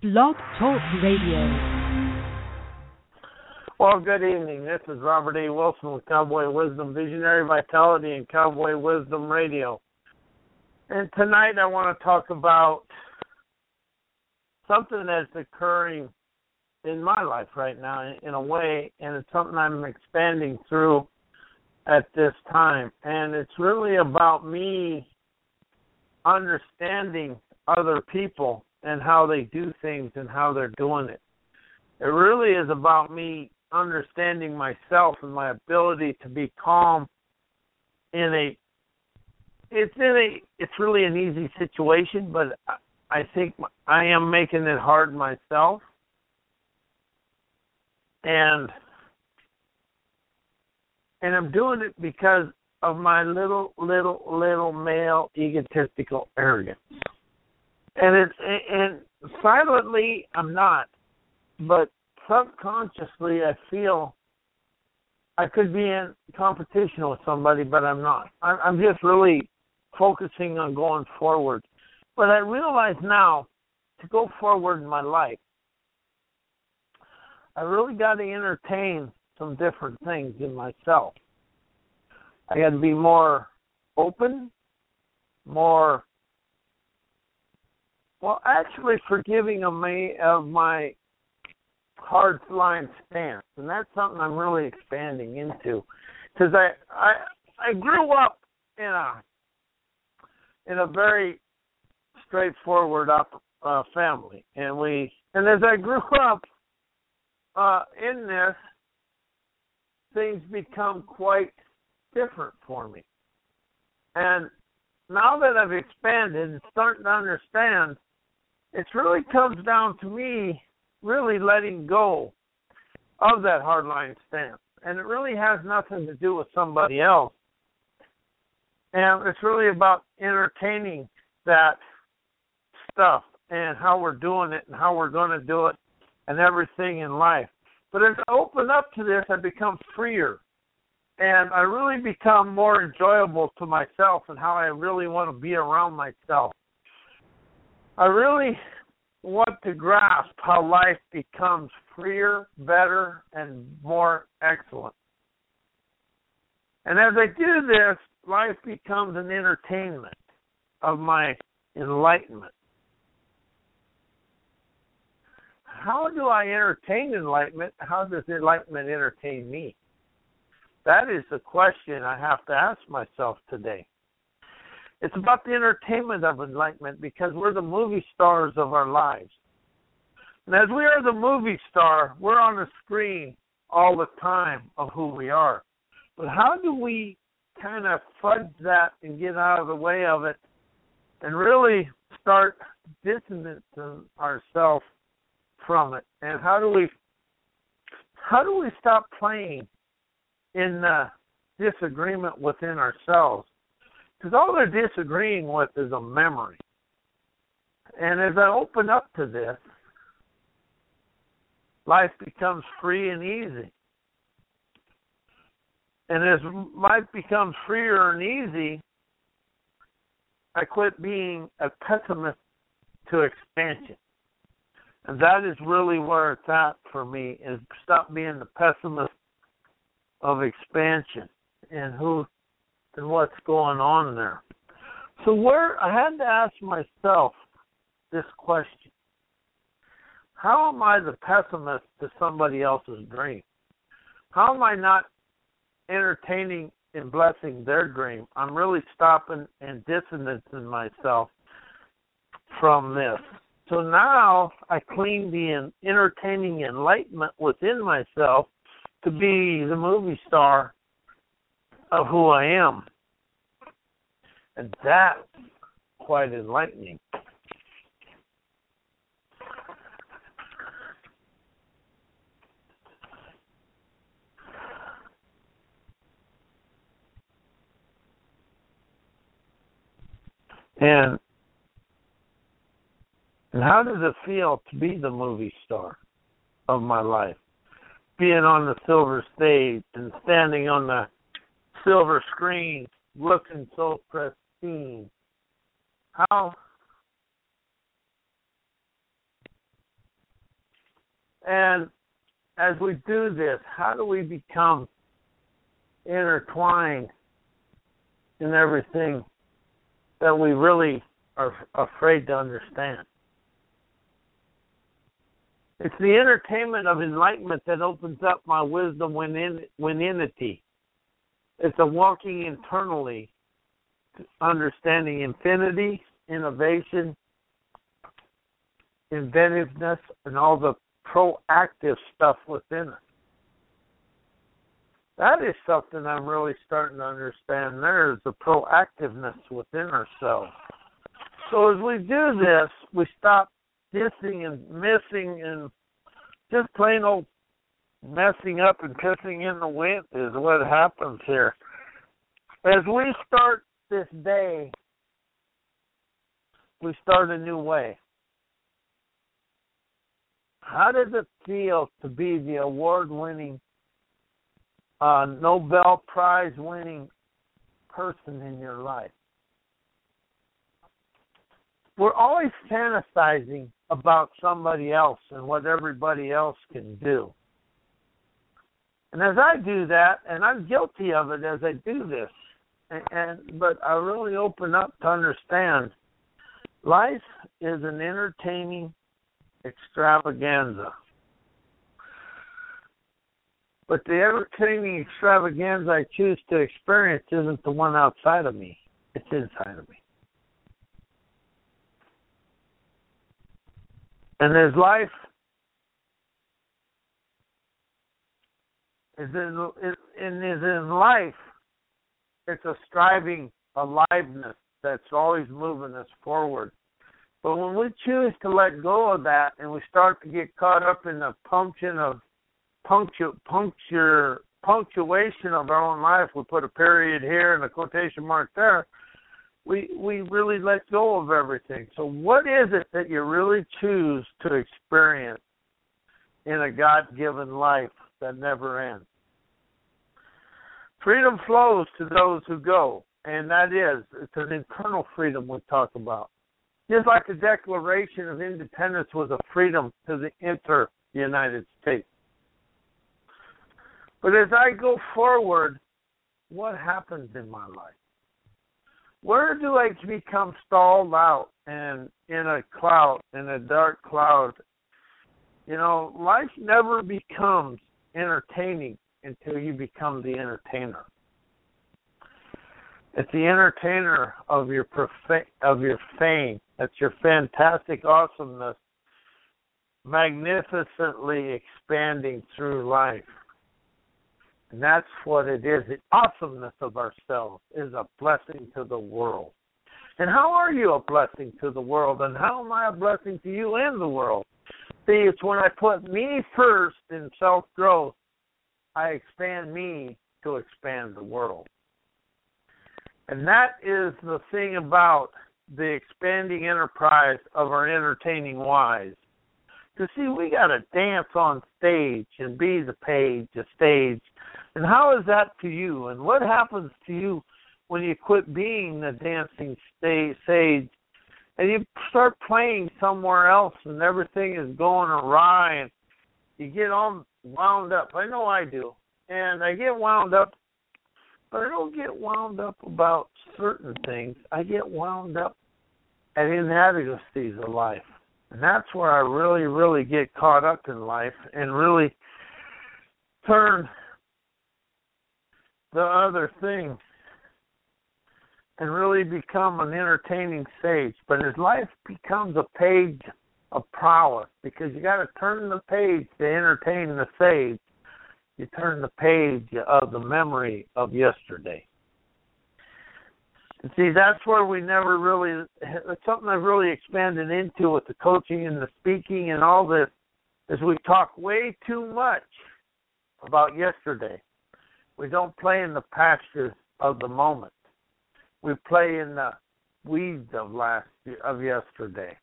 Blog Talk Radio. Well, good evening. This is Robert A. Wilson with Cowboy Wisdom, Visionary Vitality, and Cowboy Wisdom Radio. And tonight I want to talk about something that's occurring in my life right now in a way, and it's something I'm expanding through at this time. And it's really about me understanding other people and how they do things and how they're doing it. It really is about me understanding myself and my ability to be calm in a it's in a it's really an easy situation but i think i am making it hard myself and and i'm doing it because of my little little little male egotistical arrogance and it and silently i'm not but subconsciously I feel I could be in competition with somebody, but I'm not. I'm just really focusing on going forward. But I realize now to go forward in my life, I really got to entertain some different things in myself. I got to be more open, more well, actually forgiving of me of my hard line stance, and that's something I'm really expanding into because I I I grew up in a in a very straightforward up uh, family, and we and as I grew up uh, in this, things become quite different for me, and now that I've expanded and starting to understand, it really comes down to me really letting go of that hardline stance. And it really has nothing to do with somebody else. And it's really about entertaining that stuff and how we're doing it and how we're going to do it and everything in life. But as I open up to this, I become freer. And I really become more enjoyable to myself and how I really want to be around myself. I really want to grasp how life becomes freer, better, and more excellent. And as I do this, life becomes an entertainment of my enlightenment. How do I entertain enlightenment? How does enlightenment entertain me? That is the question I have to ask myself today. It's about the entertainment of enlightenment because we're the movie stars of our lives. And as we are the movie star, we're on the screen all the time of who we are. But how do we kind of fudge that and get out of the way of it and really start distancing ourselves from it? And how do we how do we stop playing in the disagreement within ourselves because all they're disagreeing with is a memory. And as I open up to this, life becomes free and easy. And as life becomes freer and easy, I quit being a pessimist to expansion. And that is really where it's at for me is stop being the pessimist of expansion and who and what's going on there. So where I had to ask myself this question. How am I the pessimist to somebody else's dream? How am I not entertaining and blessing their dream? I'm really stopping and distancing myself from this. So now I claim the entertaining enlightenment within myself to be the movie star of who I am. And that's quite enlightening. And and how does it feel to be the movie star of my life? Being on the silver stage and standing on the silver screen looking so pristine. How And as we do this, how do we become intertwined in everything that we really are afraid to understand? It's the entertainment of enlightenment that opens up my wisdom within withinity. It's a walking internally, understanding infinity, innovation, inventiveness, and all the proactive stuff within us. That is something I'm really starting to understand. There is the proactiveness within ourselves. So as we do this, we stop dissing and missing and just plain old messing up and pissing in the wind is what happens here. As we start this day, we start a new way. How does it feel to be the award winning, uh, Nobel Prize winning person in your life? We're always fantasizing about somebody else and what everybody else can do. And as I do that, and I'm guilty of it as I do this, and, and but I really open up to understand life is an entertaining extravaganza. But the entertaining extravaganza I choose to experience isn't the one outside of me, it's inside of me. And as life is in, is in life, it's a striving aliveness that's always moving us forward. But when we choose to let go of that and we start to get caught up in the function of punctu- puncture punctuation of our own life, we put a period here and a quotation mark there. We we really let go of everything. So what is it that you really choose to experience in a God given life that never ends? Freedom flows to those who go, and that is it's an internal freedom we talk about. Just like the Declaration of Independence was a freedom to the enter the United States. But as I go forward, what happens in my life? Where do I become stalled out and in a cloud, in a dark cloud? You know, life never becomes entertaining until you become the entertainer. It's the entertainer of your profa- of your fame. That's your fantastic awesomeness, magnificently expanding through life. And that's what it is. The awesomeness of ourselves is a blessing to the world. And how are you a blessing to the world? And how am I a blessing to you and the world? See, it's when I put me first in self growth, I expand me to expand the world. And that is the thing about the expanding enterprise of our entertaining wise. To see, we got to dance on stage and be the page, the stage. And how is that to you? And what happens to you when you quit being the dancing stage and you start playing somewhere else and everything is going awry and you get all wound up? I know I do. And I get wound up but I don't get wound up about certain things. I get wound up at inadequacies of life. And that's where I really, really get caught up in life and really turn the other thing and really become an entertaining sage. But his life becomes a page of prowess, because you got to turn the page to entertain the sage, you turn the page of the memory of yesterday. And see, that's where we never really, it's something I've really expanded into with the coaching and the speaking and all this, is we talk way too much about yesterday. We don't play in the pastures of the moment. We play in the weeds of last of yesterday.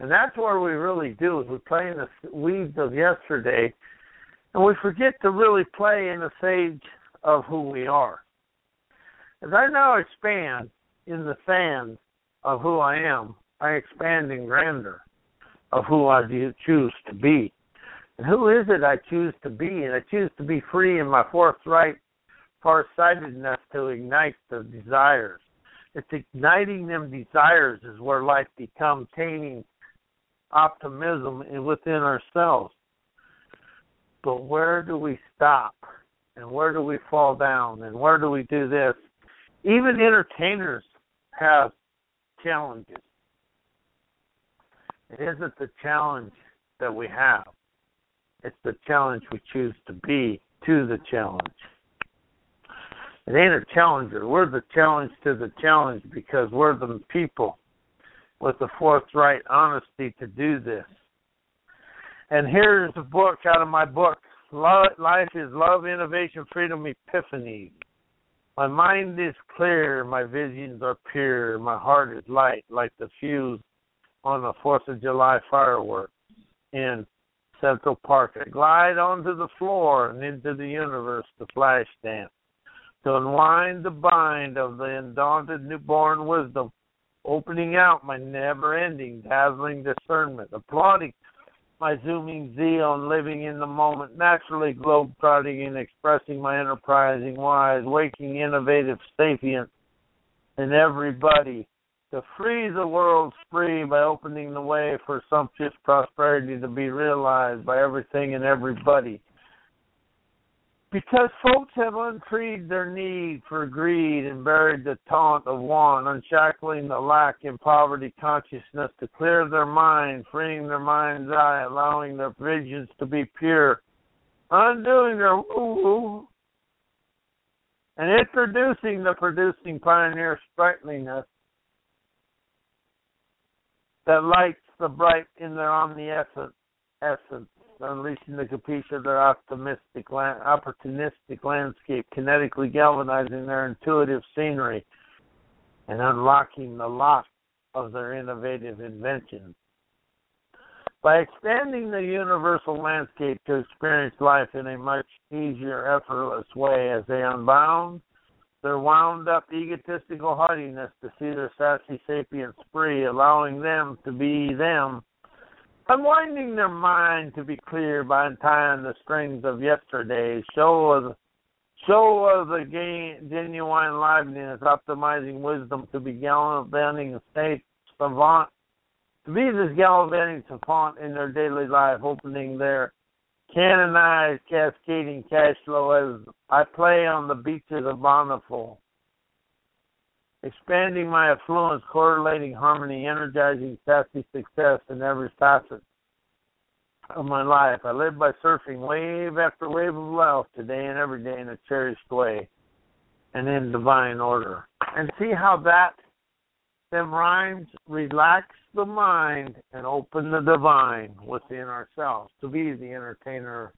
And that's where we really do is we play in the weeds of yesterday and we forget to really play in the sage of who we are. As I now expand in the sand of who I am, I expand in grandeur of who I choose to be. And who is it I choose to be? And I choose to be free in my forthright farsightedness to ignite the desires. It's igniting them desires is where life becomes taming optimism within ourselves. But where do we stop? And where do we fall down? And where do we do this? Even entertainers have challenges. It isn't the challenge that we have, it's the challenge we choose to be to the challenge. It ain't a challenger. We're the challenge to the challenge because we're the people with the forthright honesty to do this. And here's a book out of my book Life is Love, Innovation, Freedom, Epiphany. My mind is clear, my visions are pure, my heart is light like the fuse on the 4th of July fireworks in Central Park. I glide onto the floor and into the universe to flash dance, to unwind the bind of the undaunted newborn wisdom, opening out my never ending, dazzling discernment, applauding my zooming zeal and living in the moment, naturally globe-trotting and expressing my enterprising wise, waking innovative sapient in everybody to free the world free by opening the way for sumptuous prosperity to be realized by everything and everybody. Because folks have unfreed their need for greed and buried the taunt of want, unshackling the lack in poverty consciousness to clear their mind, freeing their mind's eye, allowing their visions to be pure, undoing their woo and introducing the producing pioneer sprightliness that lights the bright in their omniscient essence unleashing the caprice of their optimistic, opportunistic landscape, kinetically galvanizing their intuitive scenery, and unlocking the lock of their innovative inventions. By expanding the universal landscape to experience life in a much easier, effortless way as they unbound their wound up egotistical haughtiness to see their sassy sapience free, allowing them to be them unwinding their mind to be clear by untying the strings of yesterday, show of show of the gain, genuine liveliness, optimizing wisdom to be gallivanting state savant, to be this gallivanting savant in their daily life, opening their canonized cascading cash flow as I play on the beaches of Bountiful expanding my affluence, correlating harmony, energizing sassy success in every facet of my life. I live by surfing wave after wave of life today and every day in a cherished way and in divine order. And see how that them rhymes relax the mind and open the divine within ourselves to be the entertainer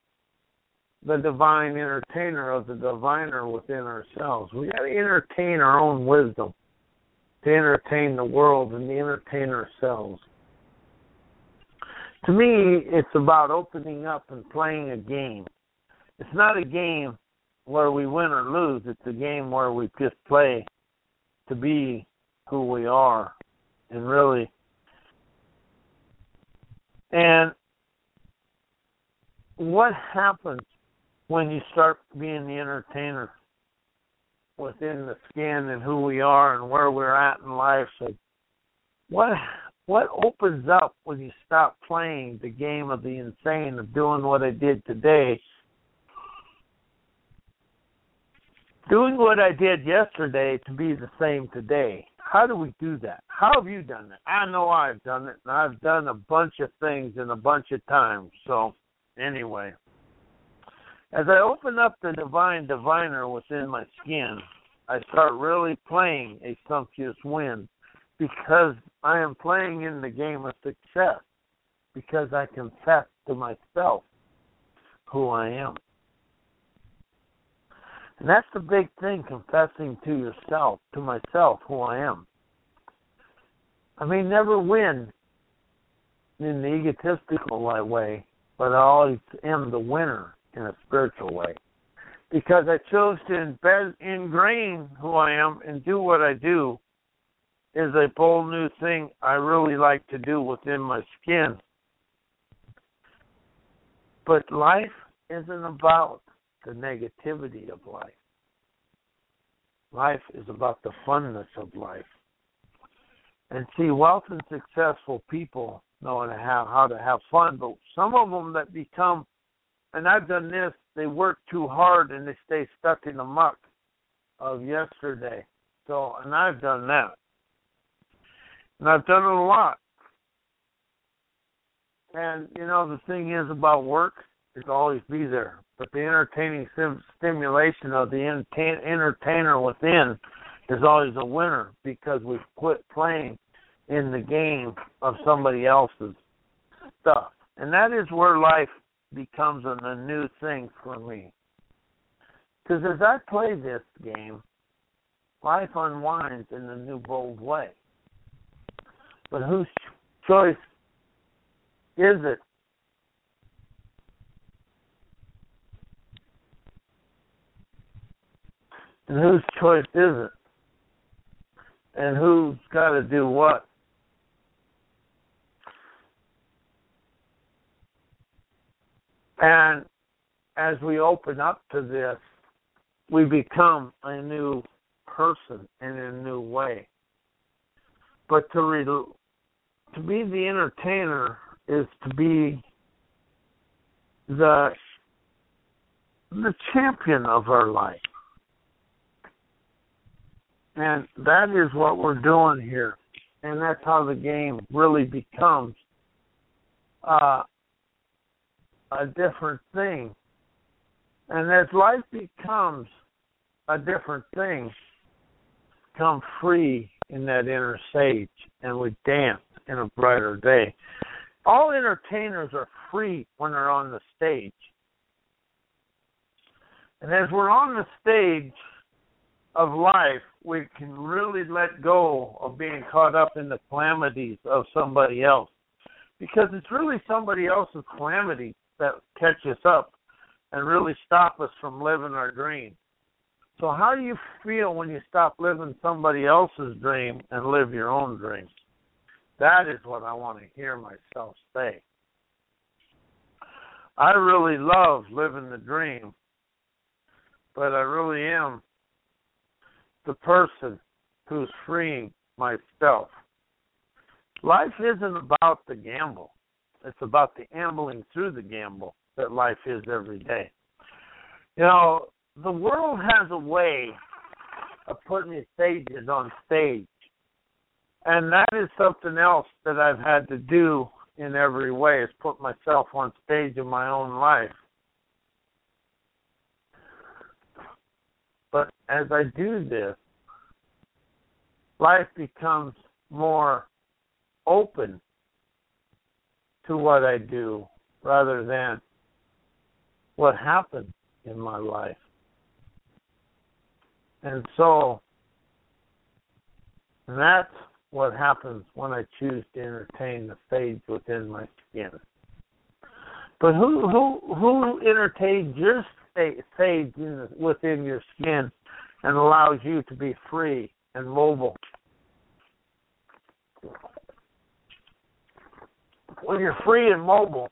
the divine entertainer of the diviner within ourselves. We got to entertain our own wisdom, to entertain the world, and to entertain ourselves. To me, it's about opening up and playing a game. It's not a game where we win or lose. It's a game where we just play to be who we are, and really. And what happens when you start being the entertainer within the skin and who we are and where we're at in life. So what what opens up when you stop playing the game of the insane of doing what I did today? Doing what I did yesterday to be the same today. How do we do that? How have you done it? I know I've done it, and I've done a bunch of things in a bunch of times. So, anyway. As I open up the divine diviner within my skin, I start really playing a sumptuous win because I am playing in the game of success because I confess to myself who I am. And that's the big thing, confessing to yourself, to myself, who I am. I may never win in the egotistical way, but I always am the winner in a spiritual way. Because I chose to embed, ingrain who I am and do what I do is a bold new thing I really like to do within my skin. But life isn't about the negativity of life. Life is about the funness of life. And see, wealth and successful people know how how to have fun, but some of them that become, and I've done this, they work too hard and they stay stuck in the muck of yesterday. So, and I've done that, and I've done it a lot. And you know, the thing is about work is always be there, but the entertaining sim- stimulation of the entertain- entertainer within is always a winner because we've quit playing in the game of somebody else's stuff. And that is where life becomes a, new thing for me. Because as I play this game, life unwinds in a new, bold way. But whose choice is it? And whose choice is it? And who's got to do what? And as we open up to this, we become a new person in a new way. But to re- to be the entertainer is to be the the champion of our life. And that is what we're doing here. And that's how the game really becomes uh, a different thing. And as life becomes a different thing, come free in that inner sage and we dance in a brighter day. All entertainers are free when they're on the stage. And as we're on the stage of life, we can really let go of being caught up in the calamities of somebody else. Because it's really somebody else's calamity that catch us up and really stop us from living our dream. So how do you feel when you stop living somebody else's dream and live your own dream? That is what I want to hear myself say. I really love living the dream, but I really am the person who's freeing myself. Life isn't about the gamble. It's about the ambling through the gamble that life is every day. You know, the world has a way of putting stages on stage. And that is something else that I've had to do in every way is put myself on stage in my own life. But as I do this, life becomes more open to what I do rather than what happened in my life. And so that's what happens when I choose to entertain the sage within my skin. But who who who entertains your in, within your skin and allows you to be free and mobile? When you're free and mobile,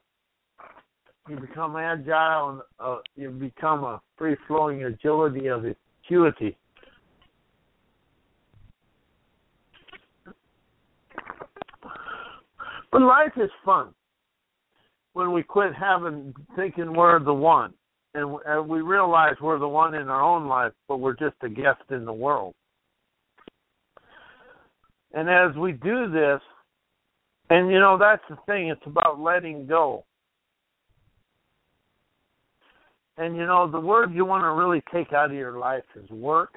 you become agile and uh, you become a free flowing agility of acuity. But life is fun when we quit having thinking we're the one, and, and we realize we're the one in our own life, but we're just a guest in the world. And as we do this, and you know that's the thing, it's about letting go. And you know the word you want to really take out of your life is work.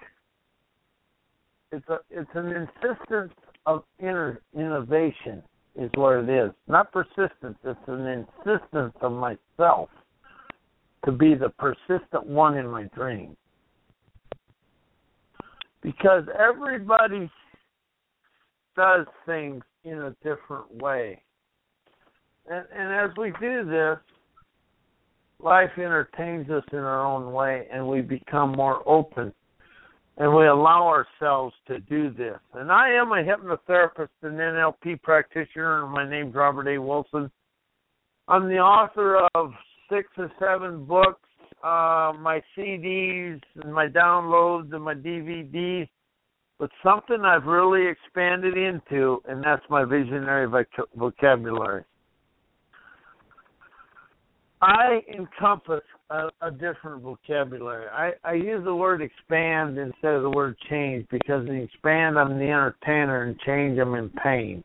It's a it's an insistence of inner innovation is what it is. Not persistence, it's an insistence of myself to be the persistent one in my dream. Because everybody does things in a different way. And, and as we do this, life entertains us in our own way and we become more open and we allow ourselves to do this. And I am a hypnotherapist and NLP practitioner, and my name's Robert A. Wilson. I'm the author of six or seven books, uh, my CDs, and my downloads, and my DVDs. But something I've really expanded into, and that's my visionary voc- vocabulary. I encompass a, a different vocabulary. I, I use the word expand instead of the word change because in expand I'm the entertainer and change I'm in pain.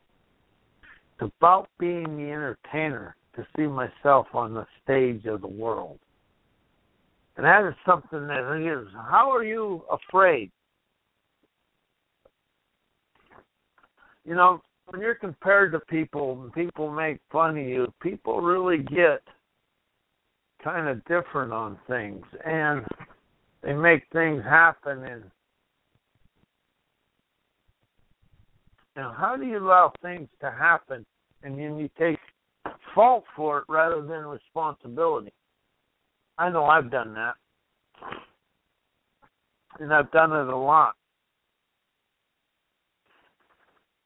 It's about being the entertainer to see myself on the stage of the world. And that is something that is how are you afraid? You know, when you're compared to people and people make fun of you, people really get kind of different on things and they make things happen and know how do you allow things to happen and then you take fault for it rather than responsibility? I know i've done that and i've done it a lot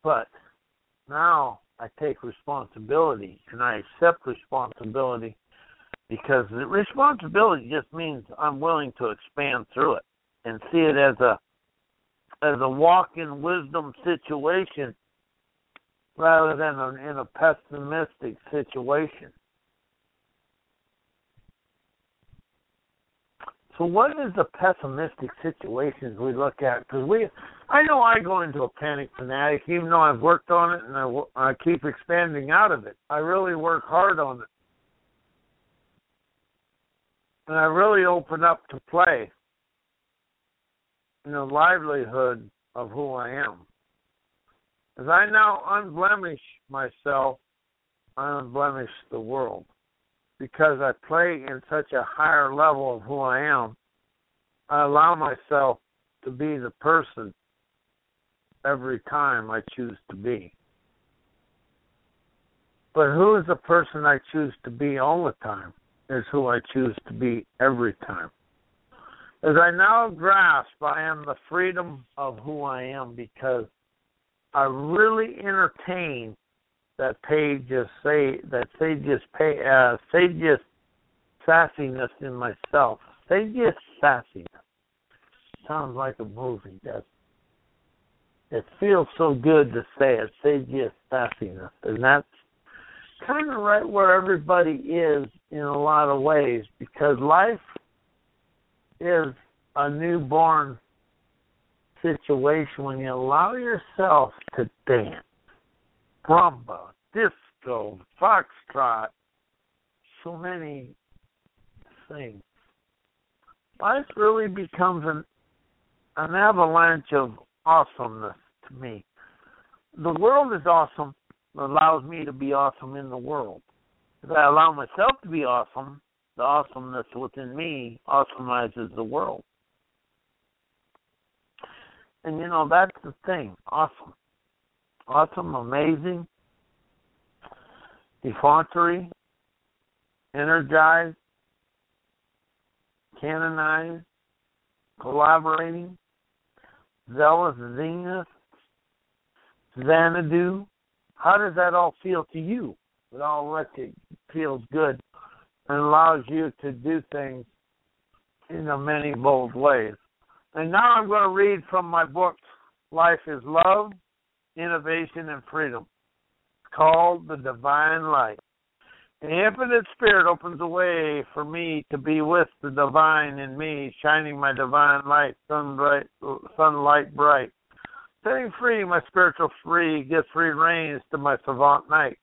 but now i take responsibility and i accept responsibility because the responsibility just means I'm willing to expand through it and see it as a as a walk in wisdom situation rather than a, in a pessimistic situation. So, what is the pessimistic situations we look at? Because we, I know I go into a panic fanatic, even though I've worked on it and I, I keep expanding out of it. I really work hard on it and I really open up to play in the livelihood of who I am. As I now unblemish myself, I unblemish the world. Because I play in such a higher level of who I am, I allow myself to be the person every time I choose to be. But who is the person I choose to be all the time? is who I choose to be every time. As I now grasp, I am the freedom of who I am because I really entertain that page just say that just pay uh just sassiness in myself. Just sassiness. Sounds like a movie, does it feels so good to say it. Say yes, just sassiness. And that's kind of right where everybody is in a lot of ways because life is a newborn situation when you allow yourself to dance. Rumba, disco, foxtrot, so many things. Life really becomes an an avalanche of awesomeness me. The world is awesome allows me to be awesome in the world. If I allow myself to be awesome, the awesomeness within me awesomizes the world. And you know, that's the thing. Awesome. Awesome, amazing, effrontery, energized, canonized, collaborating, zealous, zenith, Xanadu, how does that all feel to you? It all it feels good and allows you to do things in a many bold ways. And now I'm going to read from my book, Life is Love, Innovation, and Freedom. It's called The Divine Light. The infinite spirit opens a way for me to be with the divine in me, shining my divine light, sunlight, sunlight bright setting free my spiritual free, give free reins to my savant night.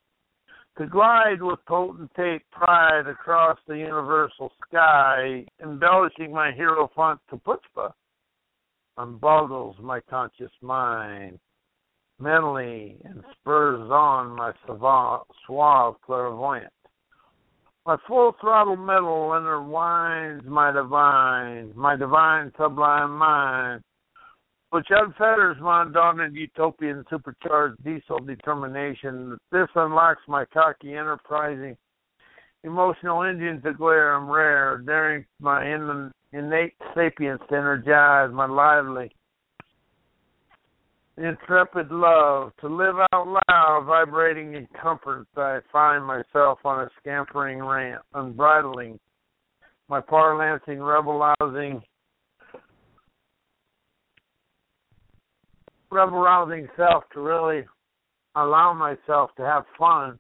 To glide with potentate pride across the universal sky, embellishing my hero font to chutzpah, unboggles my conscious mind mentally and spurs on my savant, suave clairvoyant. My full throttle metal interwines my divine, my divine sublime mind which unfetters my undaunted utopian supercharged diesel determination. This unlocks my cocky, enterprising, emotional engine to glare and rare, daring my innate sapience to energize my lively, intrepid love, to live out loud, vibrating in comfort, I find myself on a scampering ramp, unbridling my parlancing, rebel-rousing, rebel-rousing self to really allow myself to have fun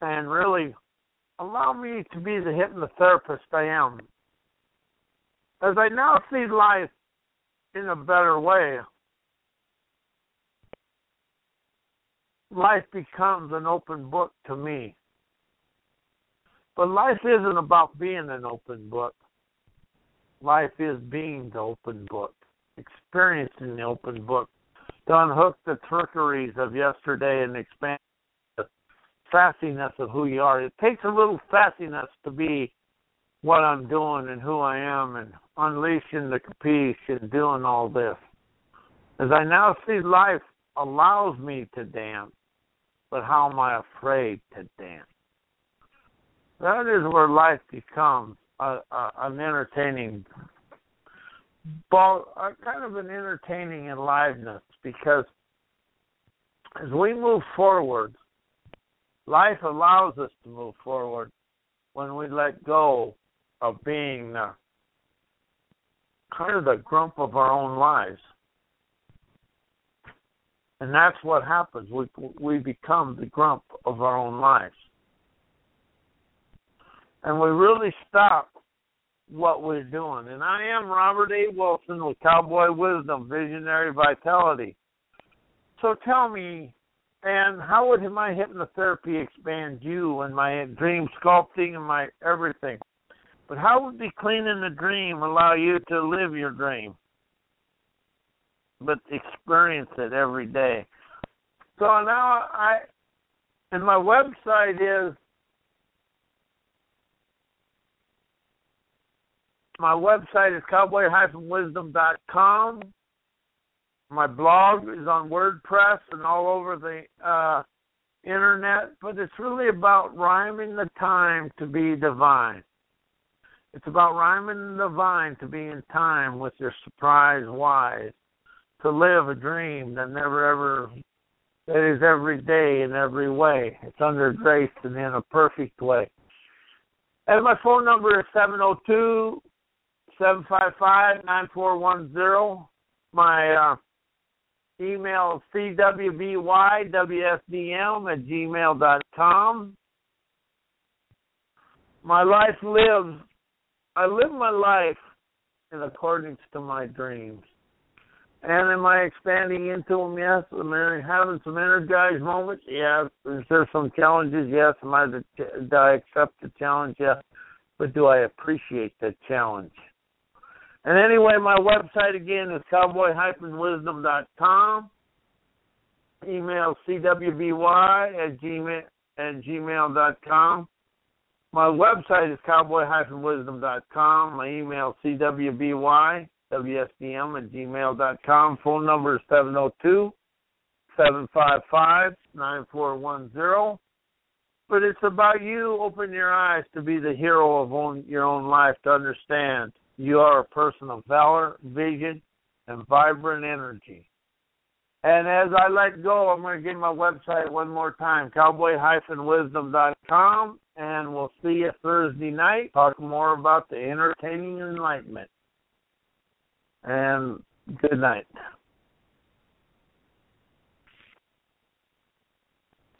and really allow me to be the hypnotherapist I am. As I now see life in a better way, life becomes an open book to me. But life isn't about being an open book. Life is being the open book, experiencing the open book, to unhook the trickeries of yesterday and expand the sassiness of who you are. It takes a little sassiness to be what I'm doing and who I am and unleashing the capiche and doing all this. As I now see life allows me to dance, but how am I afraid to dance? That is where life becomes a, a, an entertaining, ball, a kind of an entertaining aliveness because as we move forward, life allows us to move forward when we let go of being the kind of the grump of our own lives. And that's what happens. We we become the grump of our own lives. And we really stop what we're doing. And I am Robert A. Wilson with Cowboy Wisdom, Visionary Vitality. So tell me, and how would my hypnotherapy expand you and my dream sculpting and my everything? But how would be cleaning the dream allow you to live your dream? But experience it every day. So now I, and my website is my website is cowboy-wisdom.com. My blog is on WordPress and all over the uh, internet, but it's really about rhyming the time to be divine. It's about rhyming the vine to be in time with your surprise wise, to live a dream that never ever, that is every day in every way. It's under grace and in a perfect way. And my phone number is 702 755 9410. My uh, email is cwbywsdm at gmail.com. My life lives I live my life in accordance to my dreams. And am I expanding into them? Yes. Am I having some energized moments? Yes. Is there some challenges? Yes. Am I, do I accept the challenge? Yes. But do I appreciate the challenge? And anyway, my website again is cowboy-wisdom.com. Email cwby at gmail at gmail.com. My website is cowboy-wisdom.com. My email cwby, wsdm at gmail.com. Phone number is 702 755 9410. But it's about you open your eyes to be the hero of own, your own life, to understand you are a person of valor, vision, and vibrant energy. And as I let go, I'm going to give my website one more time, cowboy-wisdom.com, and we'll see you Thursday night. Talk more about the entertaining enlightenment. And good night.